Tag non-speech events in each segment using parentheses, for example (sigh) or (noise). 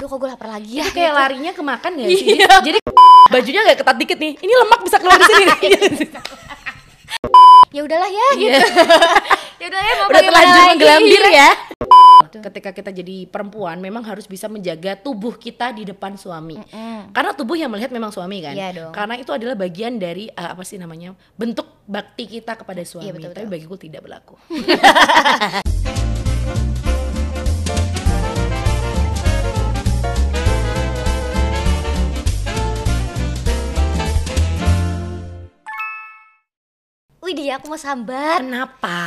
aduh kok gue lapar lagi ya Itu kayak gitu. larinya ke makan gak sih? Iya. Jadi (laughs) bajunya agak ketat dikit nih. Ini lemak bisa keluar di sini. ya udahlah ya Iya. gitu ya udah ya mau Udah terlanjur menggelambir ya. Ketika kita jadi perempuan memang harus bisa menjaga tubuh kita di depan suami. Karena tubuh yang melihat memang suami kan. Iya dong. Karena itu adalah bagian dari eh, apa sih namanya? bentuk bakti kita kepada suami. Iya, betul, Tapi betul. bagiku tidak berlaku. (laughs) Wih dia aku mau sambat Kenapa?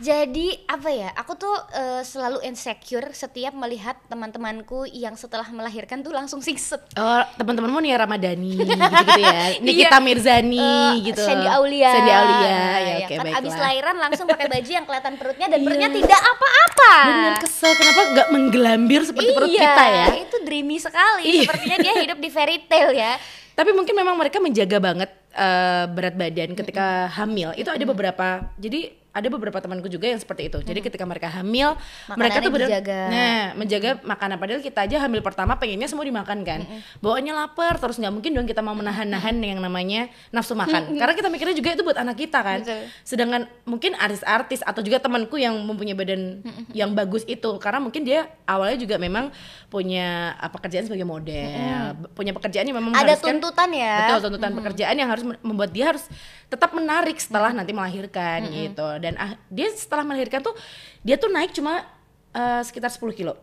Jadi apa ya? Aku tuh eh, selalu insecure setiap melihat teman-temanku yang setelah melahirkan tuh langsung singset. Oh, teman-temanmu nih Ramadhani (laughs) gitu-gitu ya. Nikita Iya. Mirzani Eh, gitu. Sandy Aulia. Sandy Aulia. Ya, Ya, oke kan baiklah. abis lahiran langsung pakai baju yang kelihatan perutnya dan Iya. perutnya tidak apa-apa. Bener kesel kenapa nggak menggelambir seperti perut iya, kita ya? itu dreamy sekali. Iya. Sepertinya dia hidup di fairy tale ya. Tapi mungkin memang mereka menjaga banget eh, berat badan ketika hamil. Itu ada beberapa. Jadi ada beberapa temanku juga yang seperti itu. Jadi ketika mereka hamil, mereka Makanannya tuh benar nah menjaga makanan. Padahal kita aja hamil pertama pengennya semua dimakan kan. Bawaannya lapar, terus nggak mungkin dong kita mau menahan-nahan yang namanya nafsu makan. Karena kita mikirnya juga itu buat anak kita kan. Betul. Sedangkan mungkin artis-artis atau juga temanku yang mempunyai badan yang bagus itu, karena mungkin dia awalnya juga memang punya uh, pekerjaan sebagai model, punya pekerjaan yang memang Ada tuntutan ya. Betul, tuntutan pekerjaan yang harus me- membuat dia harus tetap menarik setelah nanti melahirkan gitu. Dan ah, dia setelah melahirkan tuh dia tuh naik cuma eh, sekitar 10 kilo.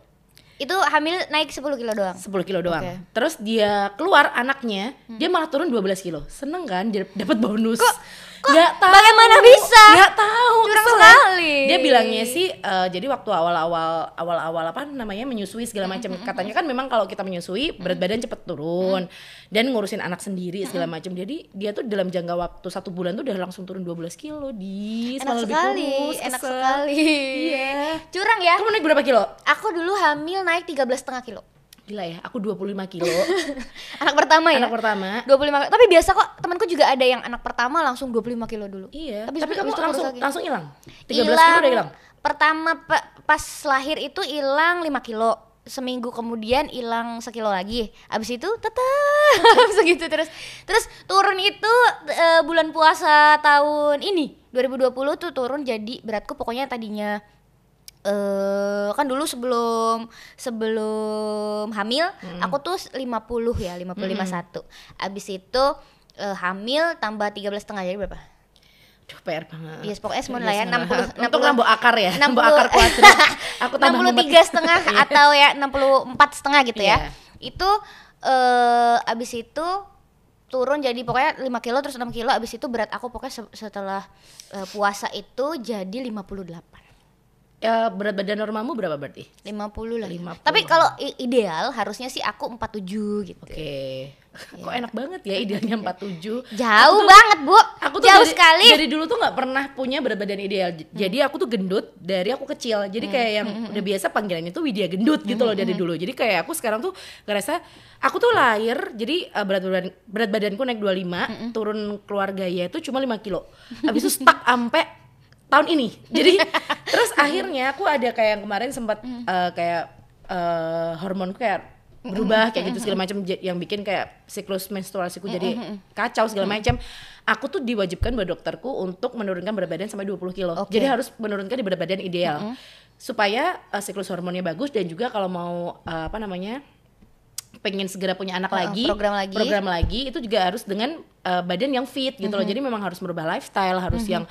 Itu hamil naik 10 kilo doang. 10 kilo doang. Oke. Terus dia keluar anaknya, dia malah turun 12 kilo. Seneng kan dia dapat bonus. kok Nggak tahu. bagaimana bisa? Nggak tahu. Curang ya. sekali. Dia bilangnya sih eh, jadi waktu awal-awal awal-awal apa namanya menyusui segala macam. Katanya kan memang kalau kita menyusui berat badan cepet turun dan ngurusin anak sendiri segala macam. Jadi dia tuh dalam jangka waktu satu bulan tuh udah langsung turun 12 kilo di Enak sekali, kurus, enak kesel. sekali. Iya. Curang ya. Kamu naik berapa kilo? Aku dulu hamil naik 13,5 kilo. Gila ya, aku 25 kilo. (laughs) Anak pertama ya? Anak pertama. 25 Tapi biasa kok temanku juga ada yang anak pertama langsung 25 kilo dulu. Iya, Tapi tapi, kamu itu langsung lagi. langsung hilang. 13 kilo udah hilang. Pertama pa- pas lahir itu hilang 5 kilo. Seminggu kemudian hilang sekilo lagi. Abis itu tetap (laughs) segitu terus. Terus turun itu eh, bulan puasa tahun ini 2020 tuh turun jadi beratku pokoknya tadinya eh kan dulu sebelum sebelum hamil aku tuh 50 ya 55 satu. Abis itu eh, hamil tambah 13 setengah jadi berapa? Duh, PR banget. Yes, pokoknya semua Iya, lah ya, semuanya. 60 Untuk nambah akar ya, 60 nambah akar kuadrat. Aku tambah 63 setengah (laughs) atau ya 64 setengah gitu ya. Iya. itu eh abis itu turun jadi pokoknya 5 kilo terus 6 kilo. Abis itu berat aku pokoknya se- setelah eh, puasa itu jadi 58 Ya, berat badan normalmu berapa berarti? 50 lah 50. tapi kalau ideal harusnya sih aku 47 gitu Oke. Kok enak banget ya idealnya 47. jauh banget bu Aku tuh jauh dari, sekali Dari dulu tuh nggak pernah punya berat badan ideal. J- Jadi aku tuh gendut dari aku kecil. Jadi kayak yang udah biasa panggilannya tuh Widya gendut gitu loh dari dulu. Jadi kayak aku sekarang tuh ngerasa aku tuh lahir jadi uh, berat badan berat badanku naik 25, turun keluarga ya itu cuma 5 kilo. Habis itu stuck sampai tahun ini. (laughs) Jadi terus akhirnya aku ada kayak yang kemarin sempat uh, kayak uh, hormonku kayak berubah kayak gitu segala macam yang bikin kayak siklus menstruasiku jadi kacau segala macam. Aku tuh diwajibkan buat dokterku untuk menurunkan berat badan sampai 20 kilo. Oke. Jadi harus menurunkan di berat badan ideal supaya uh, siklus hormonnya bagus dan juga kalau mau uh, apa namanya pengen segera punya anak Uh, lagi, program lagi. program lagi itu juga harus dengan uh, badan yang fit gitu loh. Jadi memang harus merubah lifestyle, harus yang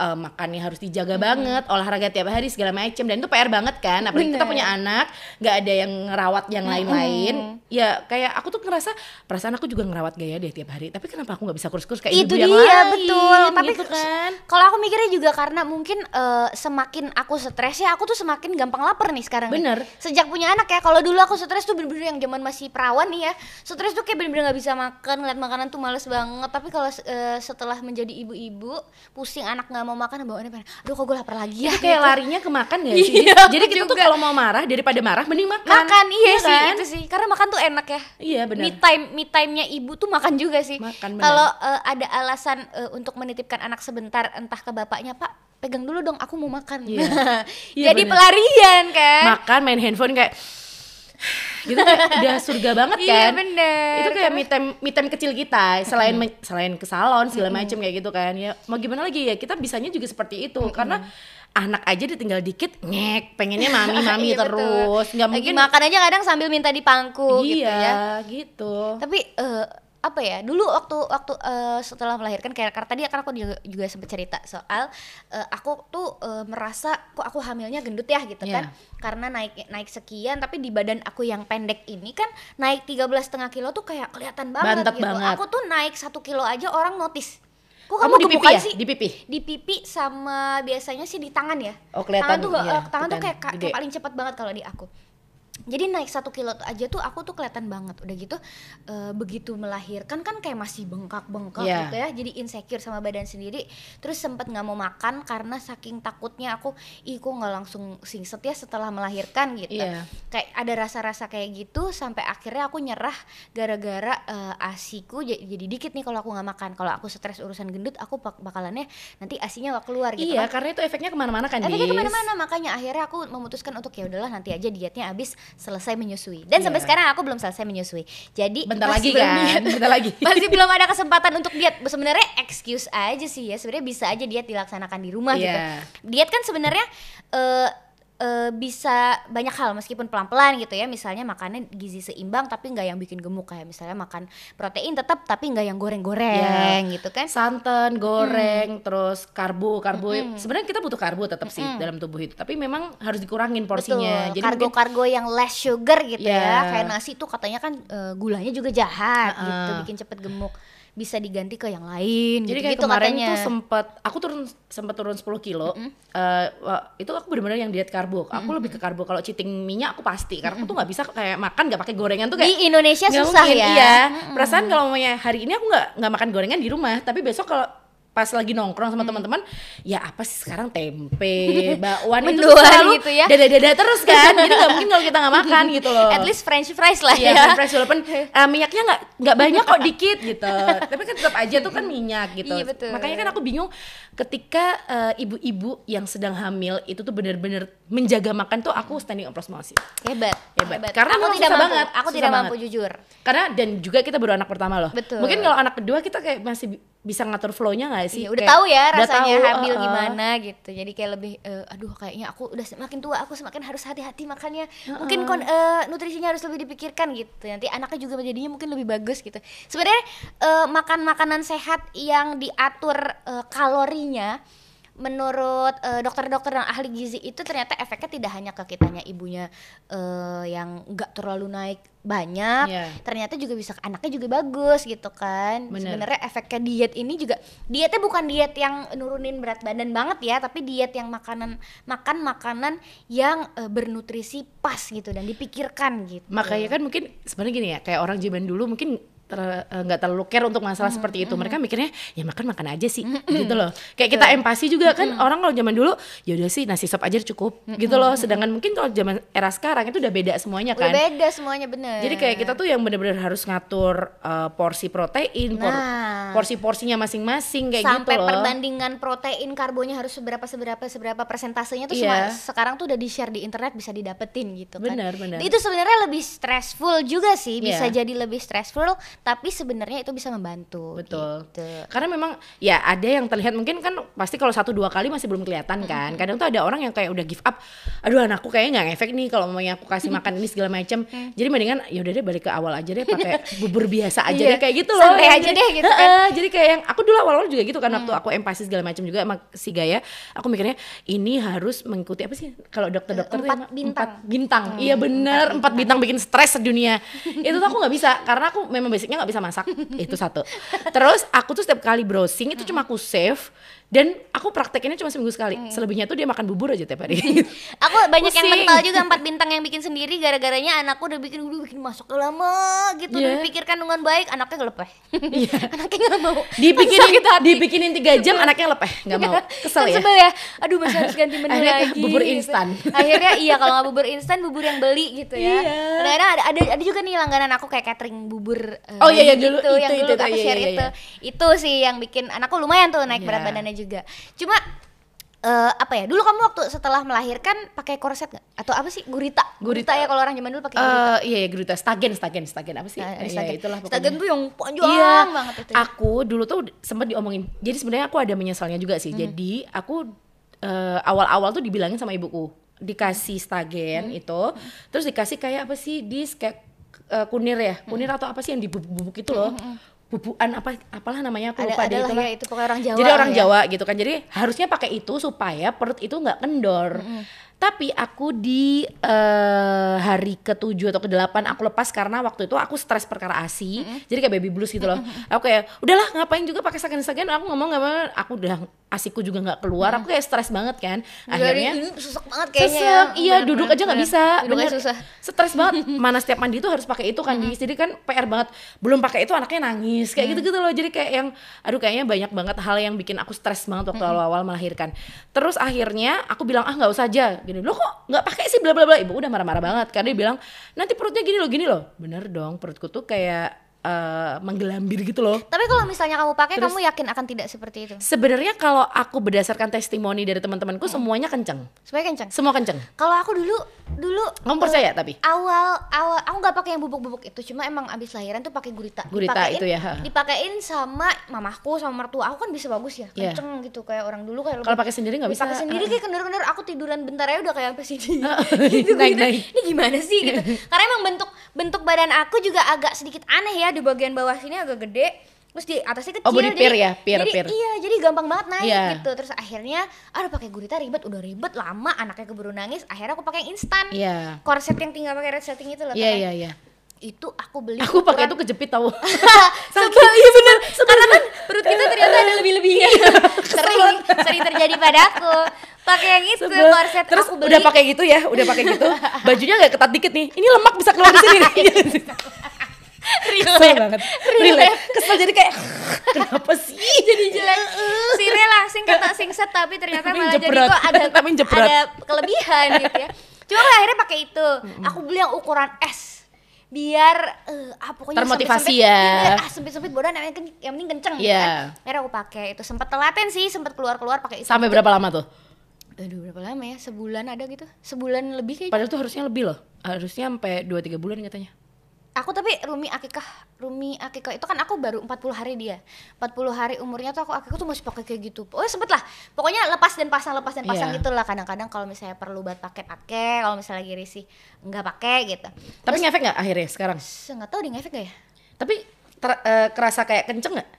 uh, makannya harus dijaga banget, olahraga tiap hari segala macam dan itu PR banget kan. Apalagi kita Bener. punya anak, nggak ada yang ngerawat yang lain-lain. Ya kayak aku tuh ngerasa perasaan aku juga ngerawat gaya deh tiap hari. Tapi kenapa aku nggak bisa kurus-kurus kayak itu ibu yang dia lain? betul tapi gitu kan. kalau aku mikirnya juga karena mungkin eh, semakin aku stres ya aku tuh semakin gampang lapar nih sekarang nih. Bener. sejak punya anak ya kalau dulu aku stres tuh bener-bener yang zaman masih perawan nih ya stres tuh kayak bener-bener nggak bisa makan ngeliat makanan tuh males banget tapi kalau eh, setelah menjadi ibu-ibu pusing anak nggak mau makan bawaannya pengen aduh kok gue lapar lagi ya Itu kayak larinya ke makan gak (laughs) sih? Iya, Jadi kita tuh kalau mau marah daripada marah mending makan. makan iya, sih kan? itu sih karena makan tuh enak ya Iya benar. me time me time-nya ibu tuh makan juga sih Makan, benar. kalau eh, ada alasan eh, untuk menitipkan anak sebentar entah ke bapaknya pak pegang dulu dong aku mau makan Iya. (laughs) Iya, jadi benar. pelarian kan makan main handphone kayak gitu kayak udah surga banget Iya, kan? bener. itu kayak me time, me time kecil kita selain selain ke salon segala macam kayak gitu kan. Ya mau gimana lagi? Ya kita bisanya juga seperti itu. Karena anak aja ditinggal dikit ngek pengennya mami mami (laughs) Iya, terus. Nggak Lagi mungkin makan aja kadang sambil minta dipangku gitu ya. iya gitu. Tapi eh, apa ya? Dulu waktu waktu eh, setelah melahirkan kayak karena tadi kan aku juga, juga sempat cerita soal eh, aku tuh eh, merasa kok aku hamilnya gendut ya gitu kan. Iya. Karena naik naik sekian tapi di badan aku yang pendek ini kan naik 13 setengah kilo tuh kayak kelihatan banget Bantet gitu. banget. Aku tuh naik satu kilo aja orang notice. Kok kamu kamu, di pipi ya sih? di pipi Di pipi sama biasanya sih di tangan ya. Oh, kelihatan, Tangan tuh iya, tangan tuh kayak, kayak gede. paling cepat banget kalau di aku jadi naik satu kilo aja tuh aku tuh kelihatan banget. Udah gitu eh, begitu melahirkan kan kayak masih bengkak-bengkak Iya. gitu ya. Jadi insecure sama badan sendiri. Terus sempet nggak mau makan karena saking takutnya aku ih kok nggak langsung singset ya setelah melahirkan gitu. Iya. kayak ada rasa-rasa kayak gitu sampai akhirnya aku nyerah gara-gara eh, asiku jadi, jadi dikit nih kalau aku nggak makan. Kalau aku stres urusan gendut aku bak- bakalannya nanti asinya nggak keluar gitu iya kan. karena itu efeknya ke mana-mana kan Efeknya ke mana-mana. Makanya akhirnya aku memutuskan untuk ya udahlah nanti aja dietnya habis selesai menyusui. Dan sampai Iya. sekarang aku belum selesai menyusui. Jadi bentar lagi belum kan? diet. bentar lagi. (laughs) Masih belum ada kesempatan untuk diet. Sebenarnya excuse aja sih ya. Sebenarnya bisa aja diet dilaksanakan di rumah gitu. Iya. diet kan sebenarnya eh eh, bisa banyak hal meskipun pelan-pelan gitu ya. Misalnya makannya gizi seimbang tapi nggak yang bikin gemuk. Kayak misalnya makan protein tetap tapi nggak yang goreng-goreng gitu kan. Santan goreng terus karbo karbo sebenarnya kita butuh karbo tetap sih dalam tubuh itu. Tapi memang harus dikurangin porsinya. Betul, jadi mungkin kargo-kargo yang less sugar gitu Iya. ya. Kayak nasi tuh katanya kan eh, gulanya juga jahat gitu, Heeh. bikin cepet gemuk. Bisa diganti ke yang lain jadi gitu, kayak gitu kemarin katanya. tuh sempet aku turun sempet turun 10 kilo. Eh, wah, itu aku benar-benar yang diet karbo. Aku lebih ke karbo. Kalau cheating minyak aku pasti. Karena aku tuh nggak bisa kayak makan nggak pakai gorengan tuh kayak di Indonesia susah mungkin, ya. iya. Perasaan kalau mamanya hari ini aku nggak nggak makan gorengan di rumah. Tapi besok kalau pas lagi nongkrong sama teman-teman ya apa sih sekarang tempe (laughs) bakwan itu selalu gitu ya. dada-dada terus kan jadi nggak mungkin kalau kita nggak (laughs) makan gitu loh At least French fries lah Iya, ya. french fries walaupun (laughs) eh, minyaknya nggak nggak banyak kok dikit gitu. Tapi kan tetap aja tuh kan minyak gitu. Iya, betul. Makanya kan aku bingung ketika eh, ibu-ibu yang sedang hamil itu tuh bener-bener menjaga makan tuh aku standing applause sih. Hebat. Hebat. Karena aku tidak mampu. banget, Aku tidak banget. mampu jujur. Karena dan juga kita baru anak pertama loh. Betul. Mungkin kalau anak kedua kita kayak masih bisa ngatur flow-nya gak sih? Iya, udah Kayak tahu ya udah rasanya tahu, hamil uh-uh. gimana gitu. Jadi kayak lebih eh, aduh kayaknya aku udah semakin tua, aku semakin harus hati-hati makannya. Mungkin kon eh, nutrisinya harus lebih dipikirkan gitu. Nanti anaknya juga jadinya mungkin lebih bagus gitu. Sebenarnya eh, makan makanan sehat yang diatur eh, kalorinya menurut eh, dokter-dokter dan ahli gizi itu ternyata efeknya tidak hanya ke kitanya ibunya eh, yang nggak terlalu naik banyak Iya. ternyata juga bisa anaknya juga bagus gitu kan. Sebenarnya efeknya diet ini juga dietnya bukan diet yang nurunin berat badan banget ya tapi diet yang makanan makan makanan yang eh, bernutrisi pas gitu dan dipikirkan gitu. Makanya kan mungkin sebenarnya gini ya, kayak orang zaman dulu mungkin ter- eh, nggak terlalu care untuk masalah seperti itu. Mereka mikirnya ya makan makan aja sih, gitu loh. Kayak kita empati juga kan orang kalau zaman dulu ya udah sih nasi sop aja cukup, gitu loh. Sedangkan mungkin kalau zaman era sekarang itu udah beda semuanya udah kan. beda semuanya bener Jadi kayak kita tuh yang bener-bener harus ngatur eh, porsi protein, por- Nah. porsi-porsinya masing-masing kayak sampai gitu loh. perbandingan protein karbonya harus seberapa seberapa seberapa persentasenya tuh Iya. semua sekarang tuh udah di share di internet bisa didapetin gitu kan Benar, benar. itu sebenarnya lebih stressful juga sih bisa Iya. jadi lebih stressful tapi sebenarnya itu bisa membantu Betul. gitu. Karena memang ya ada yang terlihat mungkin kan pasti kalau satu dua kali masih belum kelihatan kan. Kadang tuh ada orang yang kayak udah give up. Aduh anakku kayaknya nggak efek nih kalau mamanya aku kasih (laughs) makan ini segala macam. Jadi mendingan ya udah deh balik ke awal aja deh pakai (laughs) bubur biasa aja Iya. deh kayak gitu loh. Santai aja deh gitu (laughs) kan. Jadi kayak yang aku dulu awal-awal juga gitu kan waktu aku empati segala macam juga sama si Gaya. Aku mikirnya ini harus mengikuti apa sih kalau dokter-dokter tuh Empat emang bintang. empat bintang. Iya bener empat bintang bikin stres sedunia. itu tuh aku nggak bisa karena aku memang basicnya nggak bisa masak. itu satu. Terus aku tuh setiap kali browsing itu cuma aku save dan aku praktekinnya cuma seminggu sekali. Selebihnya tuh dia makan bubur aja tiap hari. (laughs) Aku banyak yang Pusing. mental juga empat bintang yang bikin sendiri gara-garanya anakku udah bikin udah bikin masak lama gitu udah Iya. dipikirkan dengan baik anaknya ngelepeh. (laughs) anaknya nggak mau. dibikinin dibikinin tiga jam anaknya lepeh nggak mau kesel kan ya. sebel ya aduh masih harus ganti menu Akhirnya lagi bubur gitu. instan. (laughs) akhirnya iya kalau nggak bubur instan bubur yang beli gitu ya Iya. kadang-kadang ada, ada ada juga nih langganan aku kayak catering bubur eh, Oh, iya, iya, gitu, dulu, yang itu, dulu itu, aku iya, share iya, itu iya. itu sih yang bikin anakku lumayan tuh naik berat Iya. badannya juga cuma eh, apa ya? Dulu kamu waktu setelah melahirkan pakai korset nggak? Atau apa sih? Gurita. Gurita. ya kalau orang zaman dulu pakai gurita. Eh, iya ya gurita stagen stagen stagen apa sih? Nah, Eh, stagen. iya, itulah pokoknya. Stagen tuh yang panjang Iya, banget itu. ya. aku dulu tuh sempat diomongin. Jadi sebenarnya aku ada menyesalnya juga Hmm. sih. Jadi aku eh, awal-awal tuh dibilangin sama ibuku dikasih stagen Hmm. itu, terus dikasih kayak apa sih dis kayak eh, kunir ya, Hmm. kunir atau apa sih yang dibubuk-bubuk itu loh, bubuan apa apalah namanya aku Ada lupa deh adalah itulah. ya itu pokoknya orang Jawa. Jadi orang ya. Jawa gitu kan. Jadi harusnya pakai itu supaya perut itu nggak kendor. Tapi aku di eh, hari ke-7 atau ke-8 aku lepas karena waktu itu aku stres perkara ASI. Jadi kayak baby blues gitu loh. Aku kayak udahlah ngapain juga pakai saken-saken aku ngomong nggak apa aku udah asiku juga nggak keluar. Aku kayak stres banget kan. Akhirnya ini susah banget kayaknya. Sesek, ya. iya Bener, duduk bener, aja nggak bener. bisa. Duduknya bener. susah. Stres banget. (laughs) Mana setiap mandi tuh harus pakai itu kan, Dis. Jadi kan PR banget. Belum pakai itu anaknya nangis kayak gitu-gitu loh. Jadi kayak yang aduh kayaknya banyak banget hal yang bikin aku stres banget waktu awal-awal melahirkan. Terus akhirnya aku bilang ah nggak usah aja. Gini lo kok nggak pakai sih bla bla bla. Ibu udah marah-marah banget karena dia bilang nanti perutnya gini loh gini loh. Bener dong perutku tuh kayak eh, menggelambir gitu loh. Tapi kalau misalnya kamu pakai, Terus- kamu yakin akan tidak seperti itu? Sebenarnya kalau aku berdasarkan testimoni dari teman-temanku semuanya kenceng. Supaya kencang. Semua kenceng. Kalau aku dulu dulu Kamu percaya tapi? awal awal aku nggak pakai yang bubuk-bubuk itu cuma emang abis lahiran tuh pakai gurita Gurita Dipakein- itu ya, dipakein sama mamahku sama mertua aku kan bisa bagus ya Iya. kenceng gitu kayak orang dulu kayak Kalau pakai sendiri nggak bisa. pakai sendiri (laughs) kayak kendor-kendor aku tiduran bentar aja udah kayak sampai sini (laughs) Gitu, naik, naik. ini gimana sih gitu (laughs) karena emang bentuk bentuk badan aku juga agak sedikit aneh ya di bagian bawah sini agak gede terus di atasnya kecil Oh, body jadi, ya, pair, jadi pair. iya jadi gampang banget naik Iya. gitu terus akhirnya aduh pakai gurita ribet udah ribet lama anaknya keburu nangis akhirnya aku pakai yang instan Iya. korset yang tinggal pakai red setting itu loh Iya Teh. iya iya. itu aku beli Aku pakai itu kejepit tahu. (laughs) Sebel, iya bener karena kan perut kita ternyata ada lebih-lebihnya (laughs) sering sering terjadi padaku pakai yang itu Sebel. korset Terus aku beli udah pakai gitu ya, udah pakai gitu. Bajunya nggak ketat dikit nih. Ini lemak bisa keluar di sini. (laughs) (laughs) Kesel banget. Relate. Kesel jadi kayak kenapa sih? (laughs) jadi jelek sire langsing kata singset tapi ternyata Tapi malah jadi kok ada (laughs) Tapi jepret. ada kelebihan gitu ya cuma akhirnya pakai itu aku beli yang ukuran S biar eh, ah, pokoknya Termotivasi ya. iya, ah, sempit-sempit yang, ken- yang penting kenceng gitu Iya. kan akhirnya aku pakai itu sempat telaten sih sempat keluar-keluar pakai itu Sampai berapa lama tuh? aduh berapa lama ya sebulan ada gitu sebulan lebih kayaknya Padahal tuh harusnya lebih loh. Harusnya sampai 2 3 bulan katanya. Aku tapi Rumi Akikah Rumi Akikah itu kan aku baru 40 hari dia. 40 hari umurnya tuh aku Akikah tuh masih pakai kayak gitu. Oh sempet lah. Pokoknya lepas dan pasang lepas dan pasang Iya. gitu lah. Kadang-kadang kalau misalnya perlu buat pakai pakai. Kalau misalnya lagi risih nggak pakai gitu. Tapi ngefek nggak akhirnya sekarang? Se- nggak tahu di ngefek gak ya? Tapi ter- eh, kerasa kayak kenceng nggak?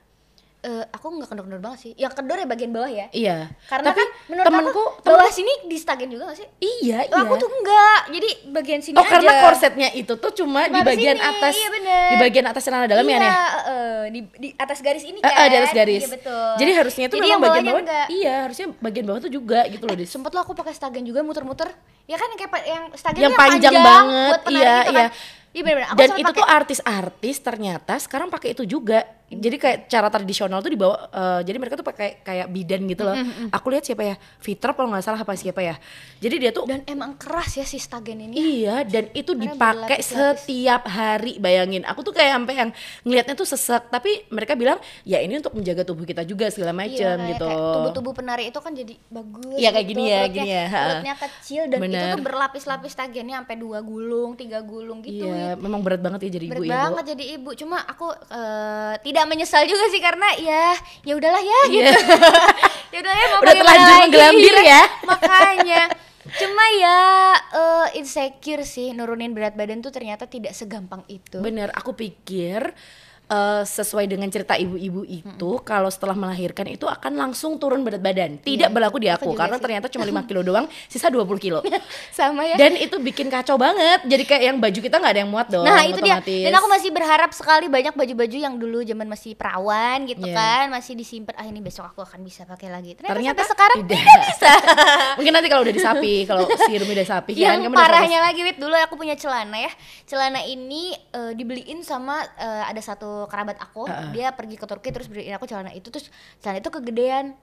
Eh, aku nggak kendor-kendor banget sih yang kendor ya bagian bawah ya Iya. karena Tapi kan menurut temenku, aku bawah sini di stagen juga gak sih iya iya. Aku tuh enggak jadi bagian sini Oh aja karena korsetnya itu tuh cuma di Cuma di bagian sini, atas, iya bener. di bagian atas celana dalam ya iya, eh, di, di atas garis ini Eh, kan eh, di atas garis. iya betul Jadi harusnya itu Jadi memang bagian bawah. enggak. Iya, harusnya bagian bawah tuh juga gitu loh, Dis. sempet lo aku pakai stagen juga muter-muter ya kan yang kayak yang stagen Yang tuh panjang banget, buat iya, itu iya. kan iya bener-bener aku Dan itu pakai. tuh artis-artis ternyata sekarang pakai itu juga. Jadi kayak cara tradisional tuh dibawa eh, jadi mereka tuh pakai kayak bidan gitu loh. Aku lihat siapa ya? Fitra kalau nggak salah apa siapa ya. Jadi dia tuh dan emang keras ya si stagen ini Iya, dan itu Karena dipakai setiap hari. Bayangin, aku tuh kayak sampai yang ngelihatnya tuh sesek, tapi mereka bilang ya ini untuk menjaga tubuh kita juga segala macam Iya, kayak- gitu. kayak tubuh-tubuh penari itu kan jadi bagus Iya, kayak gitu, gini ya, perutnya- gini ya, perutnya kecil dan itu Bener. tuh berlapis-lapis stagennya sampai dua gulung tiga gulung gitu Iya, memang berat banget ya jadi berat ibu ya, banget jadi ibu cuma aku eh, tidak menyesal juga sih karena ya ya udahlah ya Iya. gitu (laughs) ya udah ya mau Udah terlanjur menggelambir iya. ya. makanya (laughs) cuma ya eh, insecure sih nurunin berat badan tuh ternyata tidak segampang itu Bener, aku pikir eh, sesuai dengan cerita ibu-ibu itu kalau setelah melahirkan itu akan langsung turun berat badan. Tidak Iya, berlaku di aku aku karena sih. ternyata cuma 5 (laughs) kilo doang, sisa 20 kilo. sama ya Dan itu bikin kacau banget. Jadi kayak yang baju kita nggak ada yang muat dong. Nah itu dia. Dan aku masih berharap sekali banyak baju-baju yang dulu zaman masih perawan gitu Iya. kan Masih disimpan Ah ini besok aku akan bisa pakai lagi Ternyata, Ternyata sekarang tidak. tidak bisa (laughs) Mungkin nanti kalau udah disapi, kalau si Rumi udah sapi kan Yang kamu udah parahnya lagi Wit Dulu aku punya celana ya Celana ini eh, dibeliin sama eh, Ada satu kerabat aku Heeh. Dia pergi ke Turki terus beliin aku celana itu Terus celana itu kegedean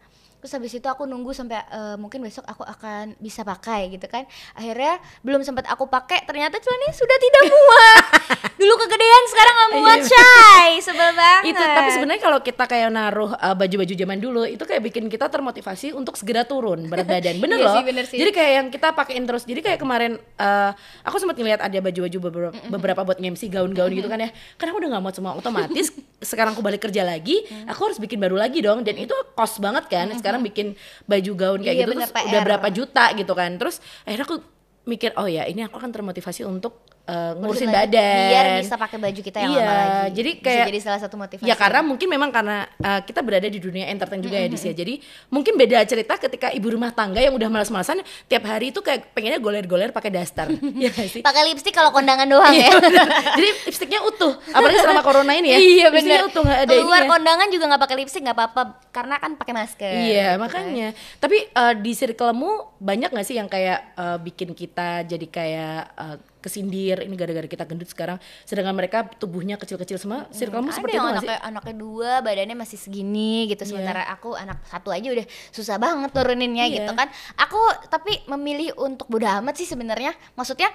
Terus habis itu aku nunggu sampai eh, mungkin besok aku akan bisa pakai gitu kan. Akhirnya belum sempat aku pakai ternyata celananya sudah tidak muat. (laughs) Dulu kegedean sekarang nggak muat Iya. Shay sebel banget (laughs) itu tapi sebenarnya kalau kita kayak naruh uh, baju-baju zaman dulu itu kayak bikin kita termotivasi untuk segera turun berat badan. Bener (laughs) Iya loh. sih, bener sih. jadi kayak yang kita pakein terus. Jadi kayak kemarin uh, aku sempat ngeliat ada baju-baju beberapa, beberapa buat MC gaun-gaun gitu kan ya. Karena aku udah nggak mau semua otomatis (laughs) sekarang aku balik kerja lagi aku harus bikin baru lagi dong. Dan itu cost banget kan. Sekarang bikin baju gaun kayak Iya, gitu bener, terus udah PR. berapa juta gitu kan. Terus akhirnya aku mikir oh ya ini aku akan termotivasi untuk uh, ngurusin Biar badan bisa pakai baju kita yang Iya, lama lagi jadi Bisa kayak- jadi salah satu motivasi Ya karena mungkin memang karena uh, kita berada di dunia entertain juga ya Dis ya. Jadi mungkin beda cerita ketika ibu rumah tangga yang udah malas-malasan tiap hari itu kayak pengennya goler-goler pakai daster. (laughs) Iya gak sih? pakai lipstick kalau kondangan doang Iya, ya. Jadi lipstiknya utuh, apalagi selama corona ini ya. iya benar utuh nggak ada keluar ininya. kondangan juga nggak pakai lipstick nggak apa-apa karena kan pakai masker Iya gitu makanya. Tapi uh, di circlemu banyak gak sih yang kayak uh, bikin kita jadi kayak uh, kesindir ini gara-gara kita gendut sekarang, sedangkan mereka tubuhnya kecil-kecil semua. Ada seperti itu anaknya anaknya dua badannya masih segini gitu. Sementara aku anak satu aja udah susah banget turuninnya Iya. gitu kan. Aku tapi memilih untuk bodo amat sih sebenarnya. Maksudnya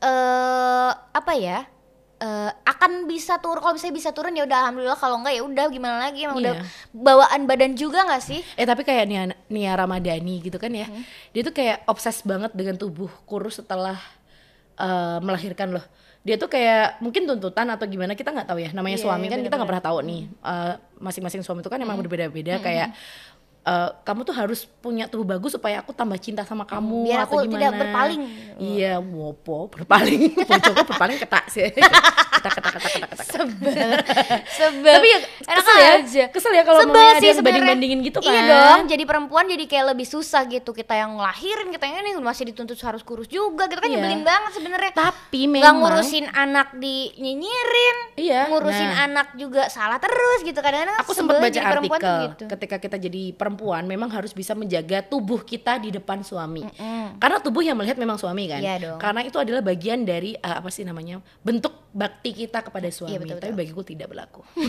eh apa ya eh, akan bisa turun kalau misalnya bisa turun ya udah alhamdulillah. Kalau enggak ya udah gimana lagi? Emang udah Iya. bawaan badan juga nggak sih? Eh tapi kayak Nia, Nia Ramadhani gitu kan ya, Hmm. dia tuh kayak obses banget dengan tubuh kurus setelah eh, melahirkan loh. Dia tuh kayak mungkin tuntutan atau gimana kita nggak tahu ya. Namanya Iya, suami kan kita nggak pernah tahu nih. Eh, Masing-masing suami itu kan emang berbeda-beda. Kayak eh, kamu tuh harus punya tubuh bagus supaya aku tambah cinta sama kamu Biar atau aku gimana. tidak berpaling. Iya, wopo berpaling. (laughs) Bocokku berpaling ketak sih. ketak ketak ketak ketak ketak. sebel (laughs) sebel Tapi ya Enak kesel ya, aja. kesel ya kalau sih yang banding-bandingin gitu iya kan. dong jadi perempuan jadi kayak lebih susah gitu kita yang ngelahirin kita yang ini masih dituntut harus kurus juga gitu kan Iya. nyebelin banget sebenarnya Tapi memang ngurusin anak dinyinyirin Iya, ngurusin nah. anak juga salah terus gitu kadang-kadang Aku sempat baca artikel gitu. ketika kita jadi perempuan memang harus bisa menjaga tubuh kita di depan suami. Karena tubuh yang melihat memang suami kan. Iya dong. Karena itu adalah bagian dari uh, apa sih namanya? bentuk bakti kita kepada suami. betul, Tapi betul. bagiku tidak berlaku. (laughs)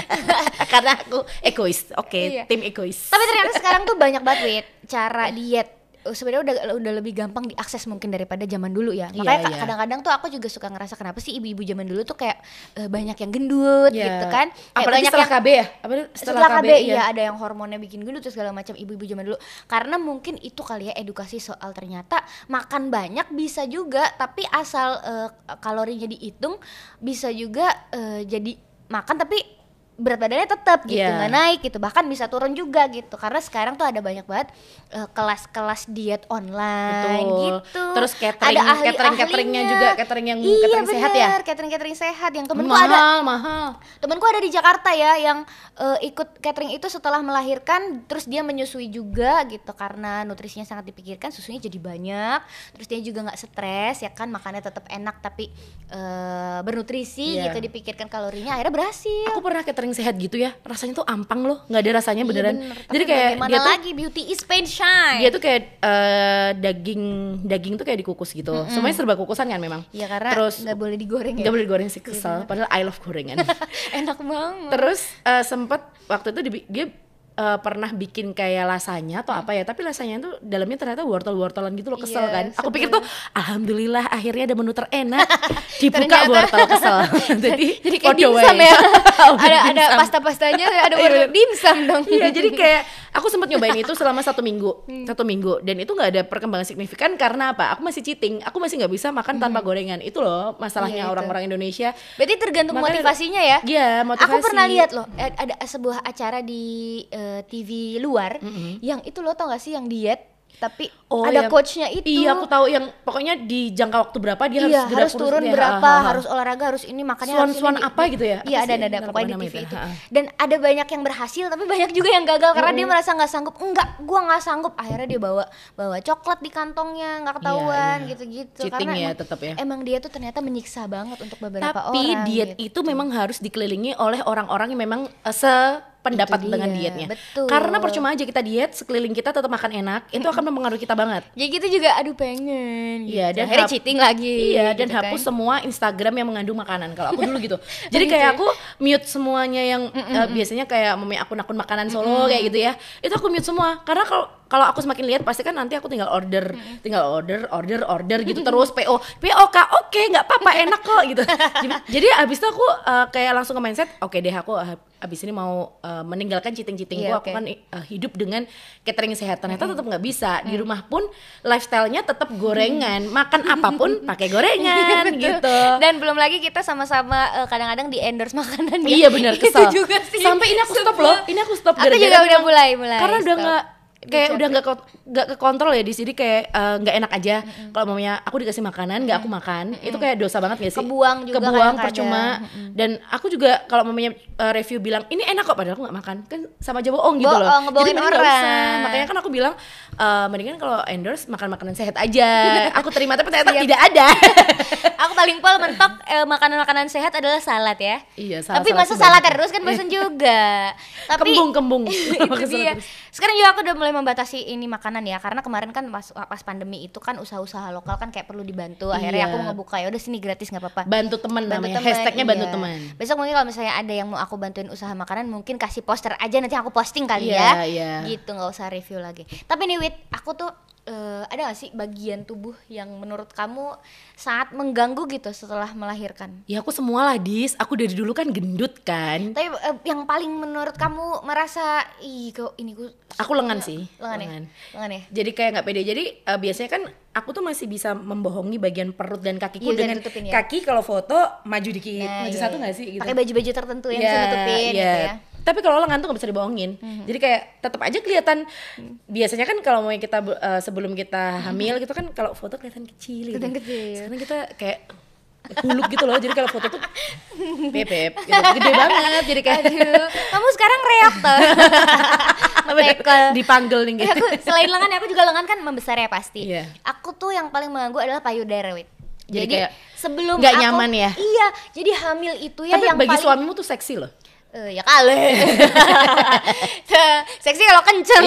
(laughs) Karena aku egois. Oke, Iya. tim egois. tapi ternyata sekarang tuh banyak banget cara diet sebenarnya udah udah lebih gampang diakses mungkin daripada zaman dulu ya makanya ka- iya. kadang-kadang tuh aku juga suka ngerasa kenapa sih ibu-ibu zaman dulu tuh kayak eh, banyak yang gendut Iya. gitu kan kayak Apalagi banyak setelah yang KB ya? Apa setelah, KB, iya ada yang hormonnya bikin gendut terus segala macam ibu-ibu zaman dulu karena mungkin itu kali ya edukasi soal ternyata makan banyak bisa juga tapi asal eh, kalorinya dihitung bisa juga eh, jadi makan tapi berat badannya tetap gitu Iya. nggak naik gitu bahkan bisa turun juga gitu karena sekarang tuh ada banyak banget eh, kelas-kelas diet online Betul. gitu Terus catering- catering- cateringnya juga, catering yang iya, catering sehat ya? bener, catering catering sehat yang temenku mahal, ada mahal. temenku ada di Jakarta ya yang eh, ikut catering itu setelah melahirkan terus dia menyusui juga gitu karena nutrisinya sangat dipikirkan susunya jadi banyak terus dia juga nggak stres ya kan makannya tetap enak tapi eh, bernutrisi Iya. gitu dipikirkan kalorinya akhirnya berhasil Aku pernah catering sehat gitu ya, rasanya tuh ampang loh, nggak ada rasanya Iya, beneran. bener. Tapi Jadi kayak dia tuh lagi? Beauty is pain shine. dia tuh kayak eh, daging daging tuh kayak dikukus gitu. Semuanya serba kukusan kan memang. Ya karena terus nggak boleh digoreng ya. nggak boleh digoreng sih kesel. padahal I love gorengan. (laughs) Enak banget. Terus eh, sempet waktu itu dia eh, pernah bikin kayak lasanya atau apa ya tapi lasanya tuh dalamnya ternyata wortel-wortelan gitu loh kesel Iya, kan aku sebel. pikir tuh alhamdulillah akhirnya ada menu terenak (laughs) dibuka Ternyata- wortel kesel (laughs) (laughs) jadi jadi kayak dimsum ya ada ada dimsum. pasta-pastanya ada Iya, bener. dimsum dong Iya, jadi kayak aku sempat nyobain itu selama satu minggu, Hmm. satu minggu, dan itu nggak ada perkembangan signifikan karena apa? Aku masih cheating, aku masih nggak bisa makan tanpa gorengan. Itu loh masalahnya Hmm. Iya, itu. orang-orang Indonesia. Berarti tergantung Makanya- motivasinya ya. Iya, motivasi. Aku pernah lihat loh eh, ada sebuah acara di TV luar yang itu lo tau gak sih yang diet tapi Oh, ada coachnya itu. Iya, aku tahu yang pokoknya di jangka waktu berapa dia Iya, harus harus, turun dia. berapa, Ha, ha, ha. harus olahraga, harus ini makannya Swan- harus swan ini. apa gitu ya? Iya, ada ada ada pokoknya di TV itu. itu. Ha, ha. Dan ada banyak yang berhasil tapi banyak juga yang gagal karena dia merasa nggak sanggup. Enggak, gua nggak sanggup. Akhirnya dia bawa bawa coklat di kantongnya, nggak ketahuan iya. gitu-gitu. Cheating karena ya, emang, tetap ya. Emang dia tuh ternyata menyiksa banget untuk beberapa Tapi orang. diet gitu. itu memang harus dikelilingi oleh orang-orang yang memang eh, sependapat Itu dengan dia, dietnya. betul. Karena percuma aja kita diet, sekeliling kita tetap makan enak, itu akan mempengaruhi kita banget. Ya gitu juga aduh pengen Iya, gitu. dan akhirnya hap- cheating lagi Iya, dan gitu hapus kan. semua Instagram yang mengandung makanan. Kalau aku dulu gitu. (laughs) Jadi gitu kayak ya? aku mute semuanya yang eh, biasanya kayak meme akun-akun makanan solo kayak gitu ya. Itu aku mute semua karena kalau kalau aku semakin lihat pasti kan nanti aku tinggal order, tinggal order, order, order gitu terus PO, PO kak, oke nggak apa-apa enak kok gitu. (laughs) jadi, abis itu aku uh, kayak langsung ke mindset, oke deh aku uh, abis ini mau uh, meninggalkan cheating-cheatingku, Iya, aku oke. kan uh, hidup dengan catering sehat. Ternyata tetap nggak bisa. Di rumah pun lifestyle-nya tetap gorengan, makan apa pun (laughs) pakai gorengan Betul. gitu. Dan belum lagi kita sama-sama eh, kadang-kadang di endorse makanan ya. Iya benar (laughs) Itu kesel. juga sih. Sampai ini aku stop loh. Ini aku stop Aku juga udah mulai mulai. Karena udah nggak kayak Udah nggak nggak ke kontrol ya di sini kayak eh, nggak enak aja. Kalau mamanya aku dikasih makanan nggak aku makan. Itu kayak dosa banget gak sih? Kebuang juga kebuang kadang-kadang. percuma. Dan aku juga kalau mamanya eh, review bilang ini enak kok padahal aku nggak makan. Kan sama aja bohong gitu loh. Bohong, ngebohongin mending nggak usah. orang. makanya kan aku bilang eh, mendingan kalau endorse makan makanan sehat aja. (laughs) Aku terima tapi ternyata tidak ada. (laughs) Aku paling pol mentok eh, makanan-makanan sehat adalah salad ya. Iya, salad- Tapi salad masa salad terus kan bosan (laughs) juga. Tapi kembung kembung. Itu dia. Sekarang juga aku udah mulai membatasi ini makanan ya karena kemarin kan pas pas pandemi itu kan usaha-usaha lokal kan kayak perlu dibantu. Akhirnya Iya. aku ngebuka ya udah sini gratis nggak apa-apa. bantu teman Bantu namanya teman, hashtagnya bantu iya. teman Besok mungkin kalau misalnya ada yang mau aku bantuin usaha makanan mungkin kasih poster aja nanti aku posting kali Iya, ya. iya. Gitu nggak usah review lagi. Tapi nih Wit, aku tuh eh, ada gak sih bagian tubuh yang menurut kamu sangat mengganggu gitu setelah melahirkan? Ya aku semua lah dis, aku dari dulu kan gendut kan Tapi eh, yang paling menurut kamu merasa ih kok ini gue Aku lengan sih lengan ya? Lengan ya? Jadi kayak nggak pede, jadi eh, biasanya kan aku tuh masih bisa membohongi bagian perut dan kakiku Iya, bisa dengan ya. kaki kalau foto maju dikit, Nah, maju iya, satu iya. nggak sih gitu Pakai baju-baju tertentu yang Iya, bisa nutupin iya. gitu ya. Tapi kalau lengan tuh nggak bisa dibohongin. Jadi kayak tetap aja kelihatan. Biasanya kan kalau mau kita eh, sebelum kita hamil gitu kan kalau foto kelihatan kecil. Gitu. Kelihatan kecil. Sekarang kita kayak huluk gitu loh. Jadi kalau foto tuh (laughs) bebek gitu. gede banget. Jadi kayak Aduh, kamu sekarang reok tuh. Metekel. dipanggil nih gitu. aku selain lengan aku juga lengan kan membesar ya pasti. Iya. Aku tuh yang paling mengganggu adalah payudara, Wit. Jadi Jadi, kayak sebelum nggak aku- nyaman ya? Iya, jadi hamil itu ya Tapi yang bagi paling suamimu tuh seksi loh. Eh, ya kali. (laughs) Seksi kalau kenceng.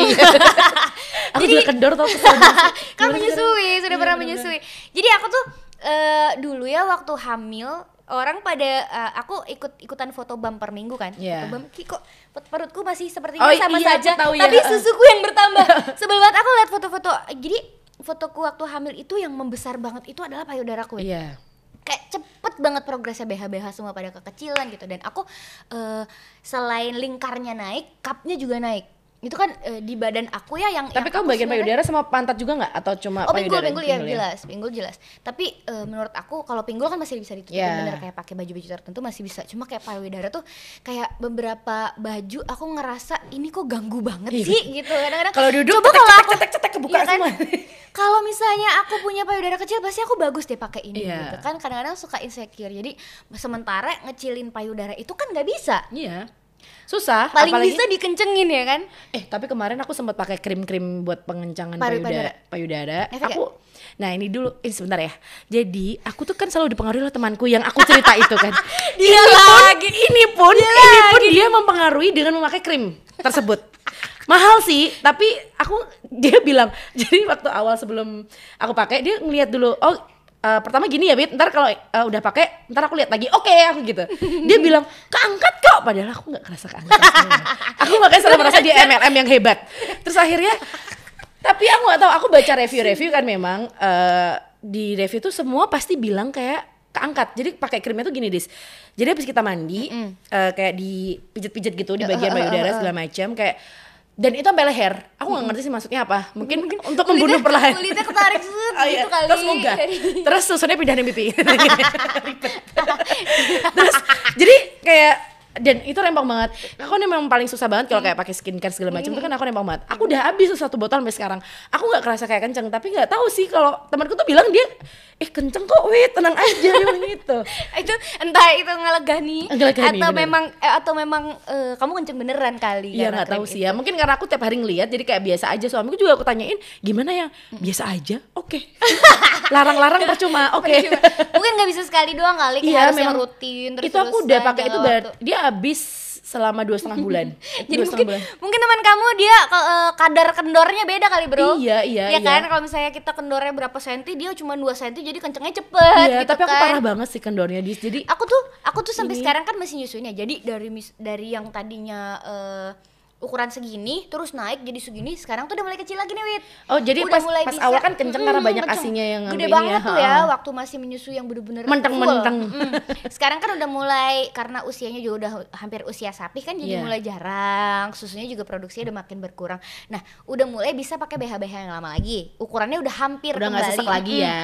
(laughs) Aku juga kendor tau (laughs) kan menyusui, sudah Iya, pernah menyusui. Jadi aku tuh eh, dulu ya waktu hamil orang pada eh, aku ikut ikutan foto bump per minggu kan. Iya. Foto bump kok perutku masih seperti Oh, ini sama iya, saja, tahu ya. tapi susuku yang bertambah. Sebel banget aku lihat foto-foto. Jadi fotoku waktu hamil itu yang membesar banget itu adalah payudaraku. Wit Iya. Kayak cepet banget progresnya BH-BH semua pada kekecilan gitu dan aku eh, selain lingkarnya naik, cupnya juga naik. Itu kan eh, di badan aku ya yang Tapi yang kamu bagian payudara sama pantat juga nggak atau cuma Oh pinggul, payudara? pinggul ya jelas, pinggul jelas. Tapi eh, menurut aku kalau pinggul kan masih bisa ditutupin Iya. bener kayak pakai baju-baju tertentu masih bisa. Cuma kayak payudara tuh kayak beberapa baju aku ngerasa ini kok ganggu banget Iya. sih gitu. Kadang-kadang Kalau duduk coba kalau aku cetek, cetek, kebuka Iya kan? semua. (laughs) Kalau misalnya aku punya payudara kecil pasti aku bagus deh pakai ini Iya. gitu kan. Kadang-kadang suka insecure. Jadi sementara ngecilin payudara itu kan nggak bisa. Iya. Susah. Paling apalagi- bisa dikencengin ya kan. Eh tapi kemarin aku sempat pakai krim-krim buat pengencangan payudara. Payudara. Aku Nah ini dulu, ini sebentar ya. Jadi aku tuh kan selalu dipengaruhi oleh temanku yang aku cerita (laughs) itu kan. Dia ini lagi. pun, ini pun, ini pun dia mempengaruhi dengan memakai krim tersebut. Mahal sih, tapi aku dia bilang. (laughs) Jadi waktu awal sebelum aku pakai dia ngeliat dulu. Oh eh, pertama gini ya, Bit. Ntar kalau eh, udah pakai, ntar aku lihat lagi. Oke, aku gitu. Dia (laughs) bilang keangkat kok, padahal aku nggak kerasa keangkat. aku makanya selalu merasa dia MLM yang hebat. Terus akhirnya tapi aku nggak tahu aku baca review-review kan memang eh, di review tuh semua pasti bilang kayak keangkat jadi pakai krimnya tuh gini dis jadi habis kita mandi eh, kayak dipijet-pijet gitu di bagian payudara segala macam kayak dan itu sampai leher aku nggak ngerti sih maksudnya apa mungkin untuk membunuh perlahan Kulitnya ketarik (laughs) Oh, iya. gitu kali. Terus semoga. Terus susunya pindahin pipi. (laughs) Terus jadi kayak dan itu rempong banget. Aku memang paling susah banget kalau kayak pakai skincare segala macam itu kan aku rempong banget. Aku udah habis satu botol sampai sekarang. Aku nggak kerasa kayak kenceng, tapi nggak tahu sih kalau temanku tuh bilang dia eh kenceng kok, weh tenang aja bilang gitu. (laughs) itu entah itu ngelegani, Ngelegani, atau bener. memang eh, atau memang eh, kamu kenceng beneran kali Iya karena nggak tahu sih itu. ya. Mungkin karena aku tiap hari ngeliat jadi kayak biasa aja. Suamiku juga aku tanyain gimana ya? Biasa aja. Oke. (laughs) Larang-larang percuma. Oke. Mungkin nggak bisa sekali doang kali kayak Iya harus yang memang rutin terus itu aku udah pakai itu ber- dia habis selama dua setengah bulan. (laughs) Jadi dua mungkin bulan. mungkin teman kamu dia eh, kadar kendornya beda kali bro. Iya, iya, ya iya. kan? Kalau misalnya kita kendornya berapa senti dia cuma 2 senti jadi kencengnya cepet iya gitu tapi aku kan. parah banget sih kendornya dis. Jadi aku tuh aku tuh sampai Ini- sekarang kan masih nyusuin ya jadi dari mis- dari yang tadinya eh, ukuran segini terus naik jadi segini sekarang tuh udah mulai kecil lagi nih Wit Oh, jadi Udah pas mulai pas bisa- awal kan kenceng karena Mm, banyak kenceng. asinya yang gede ini banget tuh ya waktu masih menyusui yang bener-bener Menteng-menteng. full. Mm. sekarang kan udah mulai karena usianya juga udah hampir usia sapi kan jadi Iya. mulai jarang susunya juga produksinya udah makin berkurang nah udah mulai bisa pakai BH-BH yang lama lagi ukurannya udah hampir Udah nggak sesek lagi Mm. ya.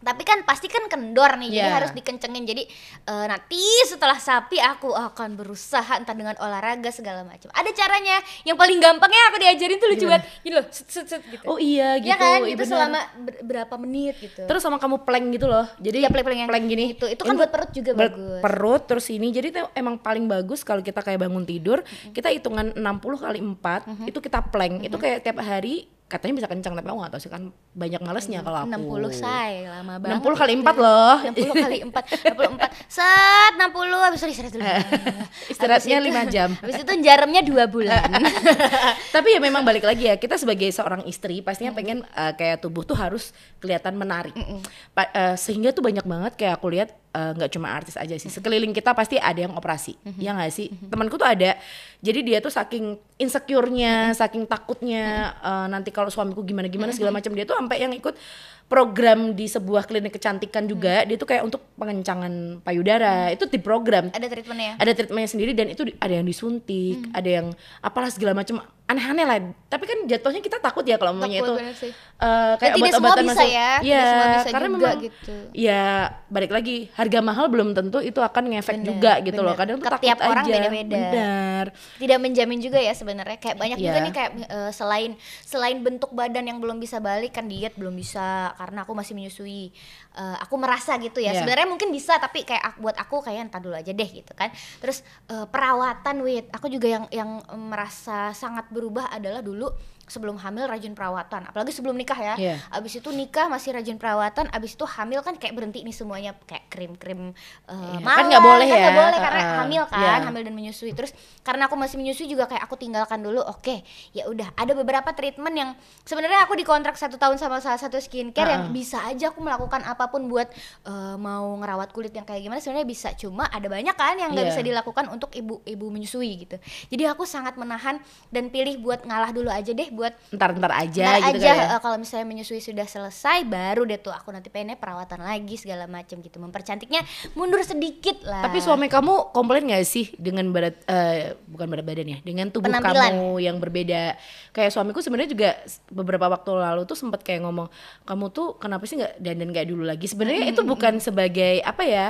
Tapi kan pasti kan kendor nih jadi Iya. harus dikencengin jadi eh, nanti setelah sapi aku akan berusaha entah dengan olahraga segala macam ada caranya yang paling gampangnya aku diajarin tuh lucu banget gini loh set, set, set, gitu Oh iya ya gitu. kan iya itu bener. selama ber- berapa menit gitu Terus sama kamu plank gitu loh. Jadi Ya, plank-plank yang plank gini. itu. Itu kan buat perut juga buat bagus. Perut terus ini. Jadi itu emang paling bagus kalau kita kayak bangun tidur, kita hitungan 60 kali 4 itu kita plank. Itu kayak tiap hari katanya bisa kencang tapi aku gak tahu sih kan banyak malesnya kalau aku. 60 say lama banget. 60 kali itu. 4 loh. 60 kali 4 64 set 60 habis itu istirahat dulu. Istirahatnya Habis itu- lima jam. habis itu jarumnya 2 bulan. (laughs) Tapi ya memang balik lagi ya kita sebagai seorang istri pastinya pengen uh, kayak tubuh tuh harus kelihatan menarik. Pa- uh, sehingga tuh banyak banget kayak aku lihat uh, nggak cuma artis aja sih sekeliling kita pasti ada yang operasi ya nggak sih? Temanku tuh ada. Jadi dia tuh saking insecure-nya saking takutnya uh, nanti kalau suamiku gimana gimana segala macam dia tuh sampai yang ikut program di sebuah klinik kecantikan juga dia tuh kayak untuk pengencangan payudara itu di program. Ada treatmentnya ada treatmentnya sendiri dan itu ada yang disuntik, Hmm. ada yang apalah segala macam aneh-aneh lah. Tapi kan jatuhnya kita takut ya kalau maunya Takut itu sih. eh, kayak semua obat-obatan bisa masuk. ya, bisa karena juga memang gitu. ya balik lagi harga mahal belum tentu itu akan ngefek Bener, juga gitu loh. Kadang tuh takut tiap orang aja. beda-beda. Benar. tidak menjamin juga ya sebenarnya kayak banyak juga Iya. nih kayak eh, selain selain bentuk badan yang belum bisa balik kan diet belum bisa karena aku masih menyusui Eh, aku merasa gitu ya Iya. sebenarnya mungkin bisa tapi kayak ak- buat aku kayak entar dulu aja deh gitu kan terus eh, perawatan wit aku juga yang yang merasa sangat berubah adalah dulu sebelum hamil rajin perawatan apalagi sebelum nikah ya Iya. abis itu nikah masih rajin perawatan abis itu hamil kan kayak berhenti nih semuanya kayak krim krim Iya, kan nggak boleh kan ya. boleh karena Heeh. hamil kan Iya. hamil dan menyusui terus karena aku masih menyusui juga kayak aku tinggalkan dulu oke ya udah ada beberapa treatment yang sebenarnya aku dikontrak satu tahun sama salah satu skincare yang Heeh. bisa aja aku melakukan apa pun buat eh, mau ngerawat kulit yang kayak gimana sebenarnya bisa cuma ada banyak kan yang nggak Iya. bisa dilakukan untuk ibu-ibu menyusui gitu jadi aku sangat menahan dan pilih buat ngalah dulu aja deh buat Ntar-ntar aja Ntar gitu aja kan ya. kalau misalnya menyusui sudah selesai baru deh tuh aku nanti pengennya perawatan lagi segala macam gitu mempercantiknya mundur sedikit lah Tapi suami kamu komplain gak sih dengan berat eh, bukan berat badan ya, dengan tubuh Penampilan. kamu yang berbeda? Kayak suamiku sebenarnya juga beberapa waktu lalu tuh sempat kayak ngomong, kamu tuh kenapa sih nggak dandan kayak dulu lagi? Sebenarnya itu bukan sebagai apa ya?